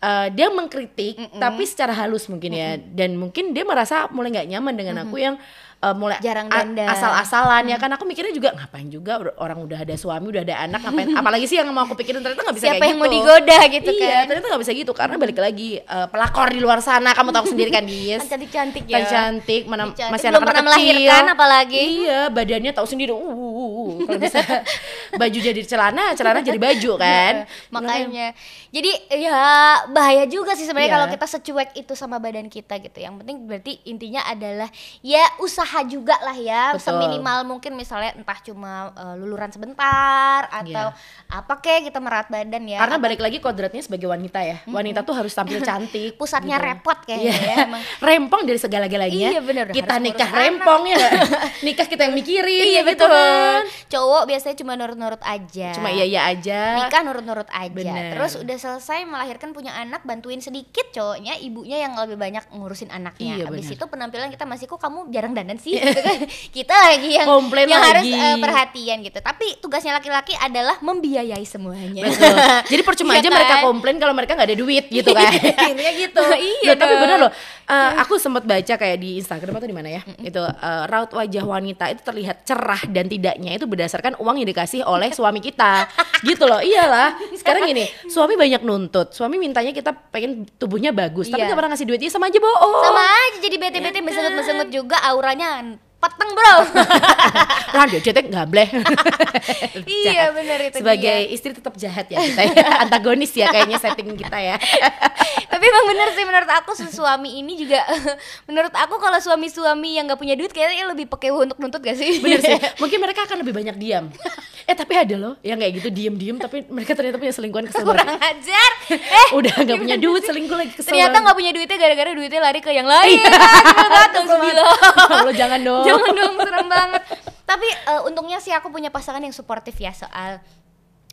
eh, dia mengkritik, tapi secara halus mungkin ya, dan mungkin dia merasa mulai nggak nyaman dengan aku yang eh, mulai Jarang dandan. asal-asalan ya kan aku mikirnya juga ngapain juga orang udah ada suami udah ada anak ngapain (laughs) apalagi sih yang mau aku pikirin ternyata nggak bisa siapa kayak yang gitu mau digoda gitu iya, kan ternyata nggak bisa gitu karena balik lagi eh, pelakor di luar sana kamu tahu sendiri kan Gies. Kan cantik-cantik Kan ya. cantik, mana Cantik, masih anak-anak kecil. melahirkan apalagi. Iya, badannya tahu sendiri. Uh, uh, uh, uh. kalau bisa (laughs) baju jadi celana, celana jadi baju (laughs) kan. makanya jadi ya bahaya juga sih sebenarnya Iya. kalau kita secuek itu sama badan kita gitu yang penting berarti intinya adalah ya usaha juga lah ya Betul. seminimal mungkin misalnya entah cuma eh, luluran sebentar atau apa kek kita merawat badan ya. Karena balik lagi kodratnya sebagai wanita ya. Wanita tuh harus tampil (laughs) cantik. pusatnya gitu. repot kayaknya Iya. ya emang (laughs) Rempong dari segala-galanya. Iya, bener. Kita nikah anak. rempong ya. (laughs) nikah kita yang mikirin iya ya gitu betul kan. cowok biasanya cuma nurut-nurut aja Cuma iya iya aja. nikah nurut-nurut aja Bener. terus udah selesai melahirkan punya anak bantuin sedikit cowoknya ibunya yang lebih banyak ngurusin anaknya Iya, habis bener. itu penampilan kita masih kok kamu jarang dandan sih gitu kan (laughs) kita lagi yang Komplain yang harus lagi. eh, perhatian gitu tapi tugasnya laki-laki adalah membiayai semuanya Betul. Jadi percuma (laughs) Iya aja mereka kan? komplain kalau mereka nggak ada duit gitu (laughs) kan. Intinya gitu. Iya Loh, tapi bener loh. Eh, aku sempat baca kayak di Instagram atau di mana ya. Itu eh, raut wajah wanita itu terlihat cerah dan tidaknya itu berdasarkan uang yang dikasih oleh suami kita. (laughs) gitu loh. Iyalah. Sekarang gini, suami banyak nuntut. Suami mintanya kita pengen tubuhnya bagus, tapi Iya. nggak pernah ngasih duitnya sama aja bohong. sama aja jadi bete-bete Iya mesengut-mesengut juga auranya peteng bro (laughs) Nah, dia cetek nggak boleh. (laughs) iya bener itu Sebagai dia. istri tetap jahat ya kita ya. Antagonis ya kayaknya setting kita ya. Tapi emang bener sih menurut aku su- suami ini juga (laughs) menurut aku kalau suami-suami yang nggak punya duit kayaknya lebih pekewo untuk nuntut gak sih? Bener sih, (laughs) mungkin mereka akan lebih banyak diam. eh tapi ada loh yang kayak gitu diem-diem tapi mereka ternyata punya selingkuhan kesel kurang ajar. Eh (laughs) udah nggak punya duit selingkuh lagi kesel ternyata nggak punya duitnya gara-gara duitnya lari ke yang lain. Iya. Kesel banget dong lo jangan dong. Jangan dong serem banget. Tapi eh, untungnya sih aku punya pasangan yang suportif ya soal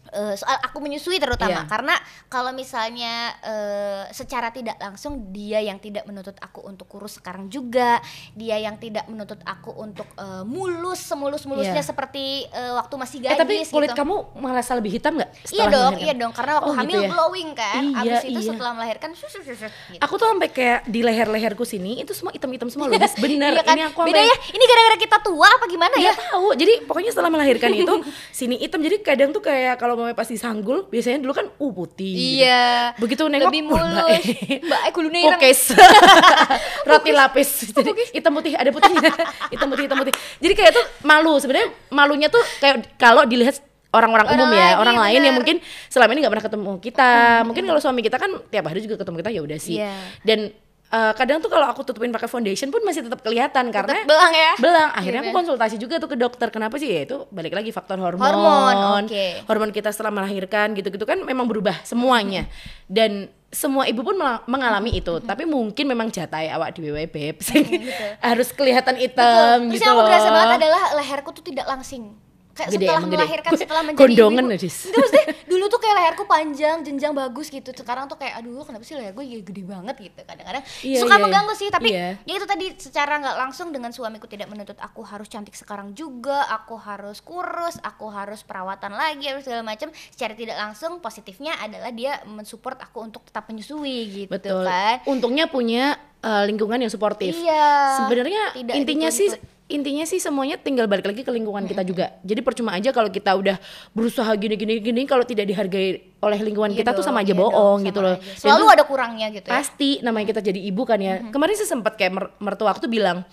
eh, soal aku menyusui terutama Iya. karena kalau misalnya eh, secara tidak langsung dia yang tidak menuntut aku untuk kurus sekarang juga dia yang tidak menuntut aku untuk eh, mulus semulus mulusnya Iya. seperti eh, waktu masih eh gadis tapi kulit gitu. kamu merasa lebih hitam nggak Iya dong, melahirkan? iya dong karena waktu Oh, gitu hamil ya? glowing kan. Iya, Abis itu iya. setelah melahirkan sus, sus, gitu. aku tuh sampai kayak di leher-leherku sini itu semua hitam-hitam semua loh (laughs) bener Iya kan? ini aku Beda sampai- ya. Ini gara-gara kita tua apa gimana Nggak ya? tahu. Jadi pokoknya setelah melahirkan itu (laughs) sini hitam. Jadi kadang tuh kayak kalau mau pas disanggul, biasanya dulu kan uh putih. gitu. Iya. Begitu nengok Lebih "Oh, Mbak mulus. E." Mbak E kudu ireng. Pukis. (laughs) (laughs) Roti lapis. (laughs) Jadi hitam putih ada putihnya. hitam putih hitam putih. Jadi kayak tuh malu. Sebenarnya malunya tuh kayak kalau dilihat orang-orang Orang umum ya, lagi, orang lain yang mungkin selama ini nggak pernah ketemu kita. Mungkin kalau suami kita kan tiap hari juga ketemu kita ya udah sih. Iya. Dan eh, kadang tuh kalau aku tutupin pakai foundation pun masih tetap kelihatan karena Tetep belang ya. belang. Akhirnya aku konsultasi juga tuh ke dokter. Kenapa sih? Ya itu balik lagi faktor hormon. Hormon, oke. hormon kita setelah melahirkan gitu-gitu kan memang berubah semuanya. Dan semua ibu pun mengalami itu. Tapi mungkin memang jatai awak di WW beb. (laughs) Harus kelihatan hitam Terus gitu yang aku berasa banget adalah leherku tuh tidak langsing. Kayak Gede, setelah emang gede. melahirkan, Gue- setelah menjadi gondongan ibu. ya, Dis. Enggak maksudnya (laughs) dulu tuh kayak leherku panjang, jenjang bagus gitu. Sekarang tuh kayak aduh kenapa sih leher gue ya gede banget gitu. Kadang-kadang Iya, suka iya, mengganggu sih, tapi Iya. ya itu tadi secara nggak langsung dengan suamiku tidak menuntut aku harus cantik sekarang juga, aku harus kurus, aku harus perawatan lagi, harus segala macam. Secara tidak langsung positifnya adalah dia mensupport aku untuk tetap menyusui gitu betul kan. untungnya punya eh, lingkungan yang suportif Iya. sebenarnya intinya sih dituntut. Intinya sih semuanya tinggal balik lagi ke lingkungan kita juga jadi percuma aja kalau kita udah berusaha gini gini gini kalau tidak dihargai oleh lingkungan Iya kita tuh dong, sama aja iya bohong dong, gitu loh aja. Selalu tuh ada kurangnya gitu ya. pasti namanya kita jadi ibu kan ya kemarin sih sempat kayak mer- mertua aku tuh bilang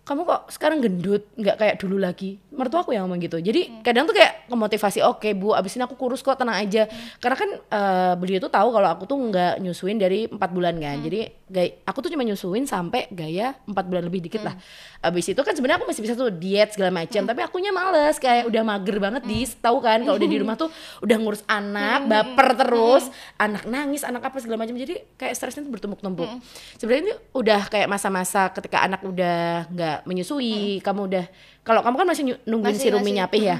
kamu kok sekarang gendut? Nggak kayak dulu lagi. Mertua aku yang ngomong gitu. Jadi kadang tuh kayak kemotivasi oke bu abis ini aku kurus kok tenang aja. Karena kan eh, beliau tuh tahu kalau aku tuh nggak nyusuin dari empat bulan kan. Jadi gaya, aku tuh cuma nyusuin sampai gaya empat bulan lebih dikit lah. Abis itu kan sebenarnya aku masih bisa tuh diet segala macam tapi akunya males. Kayak udah mager banget di tahu kan? Kalau udah di rumah (laughs) tuh udah ngurus anak baper terus. Anak nangis anak apa segala macam jadi kayak stresnya tuh bertumpuk-tumpuk. Sebenarnya ini udah kayak masa-masa ketika anak udah nggak menyusui kamu udah kalau kamu kan masih nungguin Masih, si Rumi masih. nyapih ya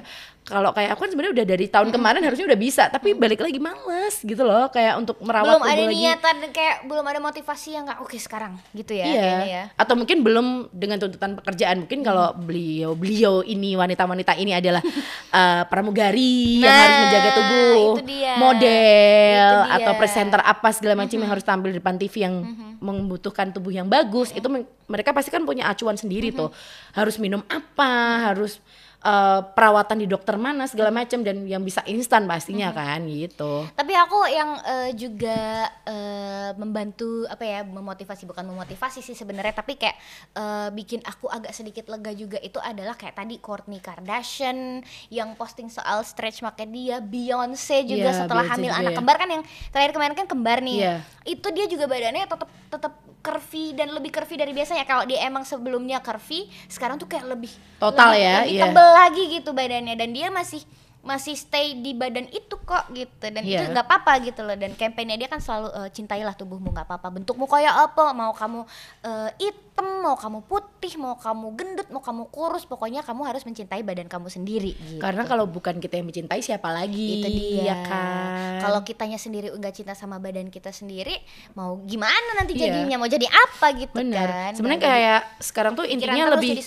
kalau kayak aku kan sebenarnya udah dari tahun kemarin harusnya udah bisa tapi balik lagi males gitu loh kayak untuk merawat belum ada lagi niatan kayak belum ada motivasi yang nggak oke sekarang gitu ya iya. ya. Atau mungkin belum dengan tuntutan pekerjaan. Mungkin kalau beliau beliau ini wanita-wanita ini adalah (laughs) eh, pramugari yang Nah, harus menjaga tubuh, itu dia. model Itu dia. atau presenter apa segala macam yang harus tampil di depan TV yang membutuhkan tubuh yang bagus. Itu men- mereka pasti kan punya acuan sendiri tuh. Harus minum apa, harus eh, perawatan di dokter mana segala macam dan yang bisa instan pastinya kan gitu. Tapi aku yang eh, juga eh, membantu apa ya memotivasi bukan memotivasi sih sebenarnya tapi kayak eh, bikin aku agak sedikit lega juga itu adalah kayak tadi Kourtney Kardashian yang posting soal stretch marknya dia, Beyonce juga Iya, setelah Beyonce hamil juga anak ya. kembar kan yang terakhir kemarin kan kembar nih. Iya. Itu dia juga badannya tetap tetap curvy dan lebih curvy dari biasanya. Kalau dia emang sebelumnya curvy, sekarang tuh kayak lebih Total lebih- ya, lebih iya. tebel lagi gitu badannya dan dia masih masih stay di badan itu kok gitu dan itu Iya. nggak apa-apa gitu loh dan kampanye dia kan selalu eh, cintailah tubuhmu nggak apa-apa bentukmu kayak apa mau kamu eh, hitam mau kamu putih mau kamu gendut mau kamu kurus pokoknya kamu harus mencintai badan kamu sendiri gitu. Karena kalau bukan kita yang mencintai siapa lagi? itu dia ya kan. kalau kitanya sendiri nggak cinta sama badan kita sendiri mau gimana nanti Iya. jadinya mau jadi apa gitu Bener. kan Sebenarnya kayak sekarang tuh intinya lebih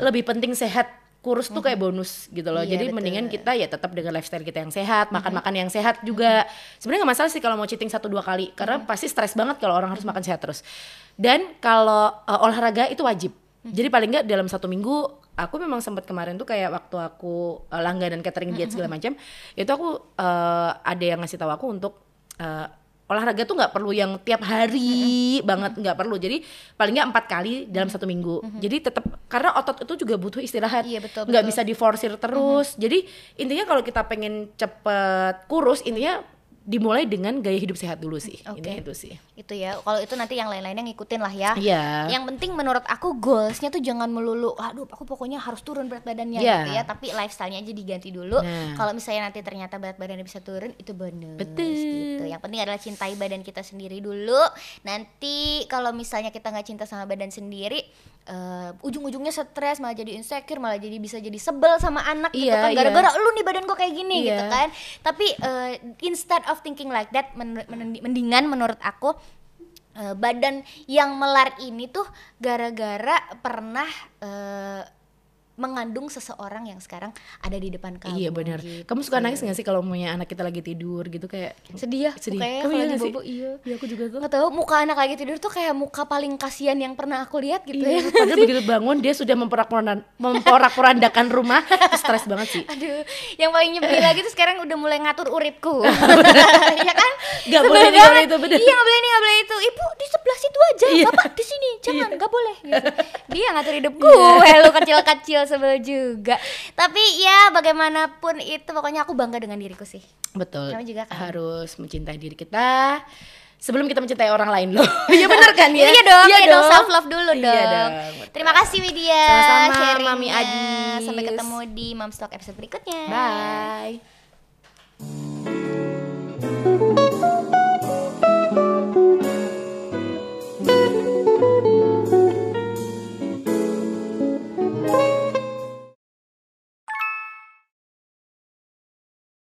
lebih penting sehat kurus tuh kayak bonus gitu loh. Iya, Jadi betul. mendingan kita ya tetap dengan lifestyle kita yang sehat, makan-makan yang sehat juga. Sebenarnya nggak masalah sih kalau mau cheating satu dua kali karena pasti stres banget kalau orang harus makan sehat terus. Dan kalau uh, olahraga itu wajib. Jadi paling nggak dalam satu minggu aku memang sempat kemarin tuh kayak waktu aku uh, langganan catering diet segala macam, itu aku uh, ada yang ngasih tahu aku untuk uh, olahraga tuh nggak perlu yang tiap hari banget nggak perlu. Jadi paling nggak empat kali dalam satu minggu. Jadi tetap karena otot itu juga butuh istirahat. Iya, betul, nggak betul. bisa diforsir terus. Jadi intinya kalau kita pengen cepet kurus intinya dimulai dengan gaya hidup sehat dulu sih. Oke. Intinya itu sih. Itu ya. Kalau itu nanti yang lain-lainnya ngikutin lah ya. Iya. Yang penting menurut aku goalsnya tuh jangan melulu, aduh aku pokoknya harus turun berat badannya Iya. gitu ya. Tapi lifestyle-nya aja diganti dulu. Nah. Kalau misalnya nanti ternyata berat badannya bisa turun, itu bonus. Betul. Gitu. Yang penting adalah cintai badan kita sendiri dulu. Nanti kalau misalnya kita nggak cinta sama badan sendiri, eh, ujung-ujungnya stres, malah jadi insecure, malah jadi bisa jadi sebel sama anak gitu Iya, kan. iya. Gara-gara lu nih badan gue kayak gini Iya. gitu kan. Tapi eh, instead of thinking like that, men- men- mendingan menurut aku eh, badan yang melar ini tuh gara-gara pernah eh, mengandung seseorang yang sekarang ada di depan kamu. Iya benar. gitu. Kamu suka nangis gak sih kalau punya anak kita lagi tidur gitu kayak Sedih ya, sedih? Kamu kalau iya dibobo, iya. Iya aku juga tuh. Nggak tahu muka anak lagi tidur tuh kayak muka paling kasihan yang pernah aku lihat gitu Iya, ya. padahal begitu bangun dia sudah memporak-porandakan memporak-porandakan rumah, stres banget sih. Aduh, yang paling nyebelin lagi tuh sekarang udah mulai ngatur uripku. (laughs) ya kan? Gak boleh ini, gak boleh itu, bener. Iya, gak boleh ini, gak boleh itu. Ibu di sebelah situ aja, Iya. Bapak di sini. Jangan, gak boleh gitu. (laughs) Dia ngatur hidup gue, lu kecil-kecil sebel juga. Tapi ya bagaimanapun itu pokoknya aku bangga dengan diriku sih. Betul. Kamu juga kan? Harus mencintai diri kita sebelum kita mencintai orang lain loh. (laughs) Iya benar kan ya? Iya dong, iya dong, self love dulu Iya dong. dong, betul. Terima kasih Widya Sama-sama. Mami Adis. Sampai ketemu di Momstock episode berikutnya. Bye.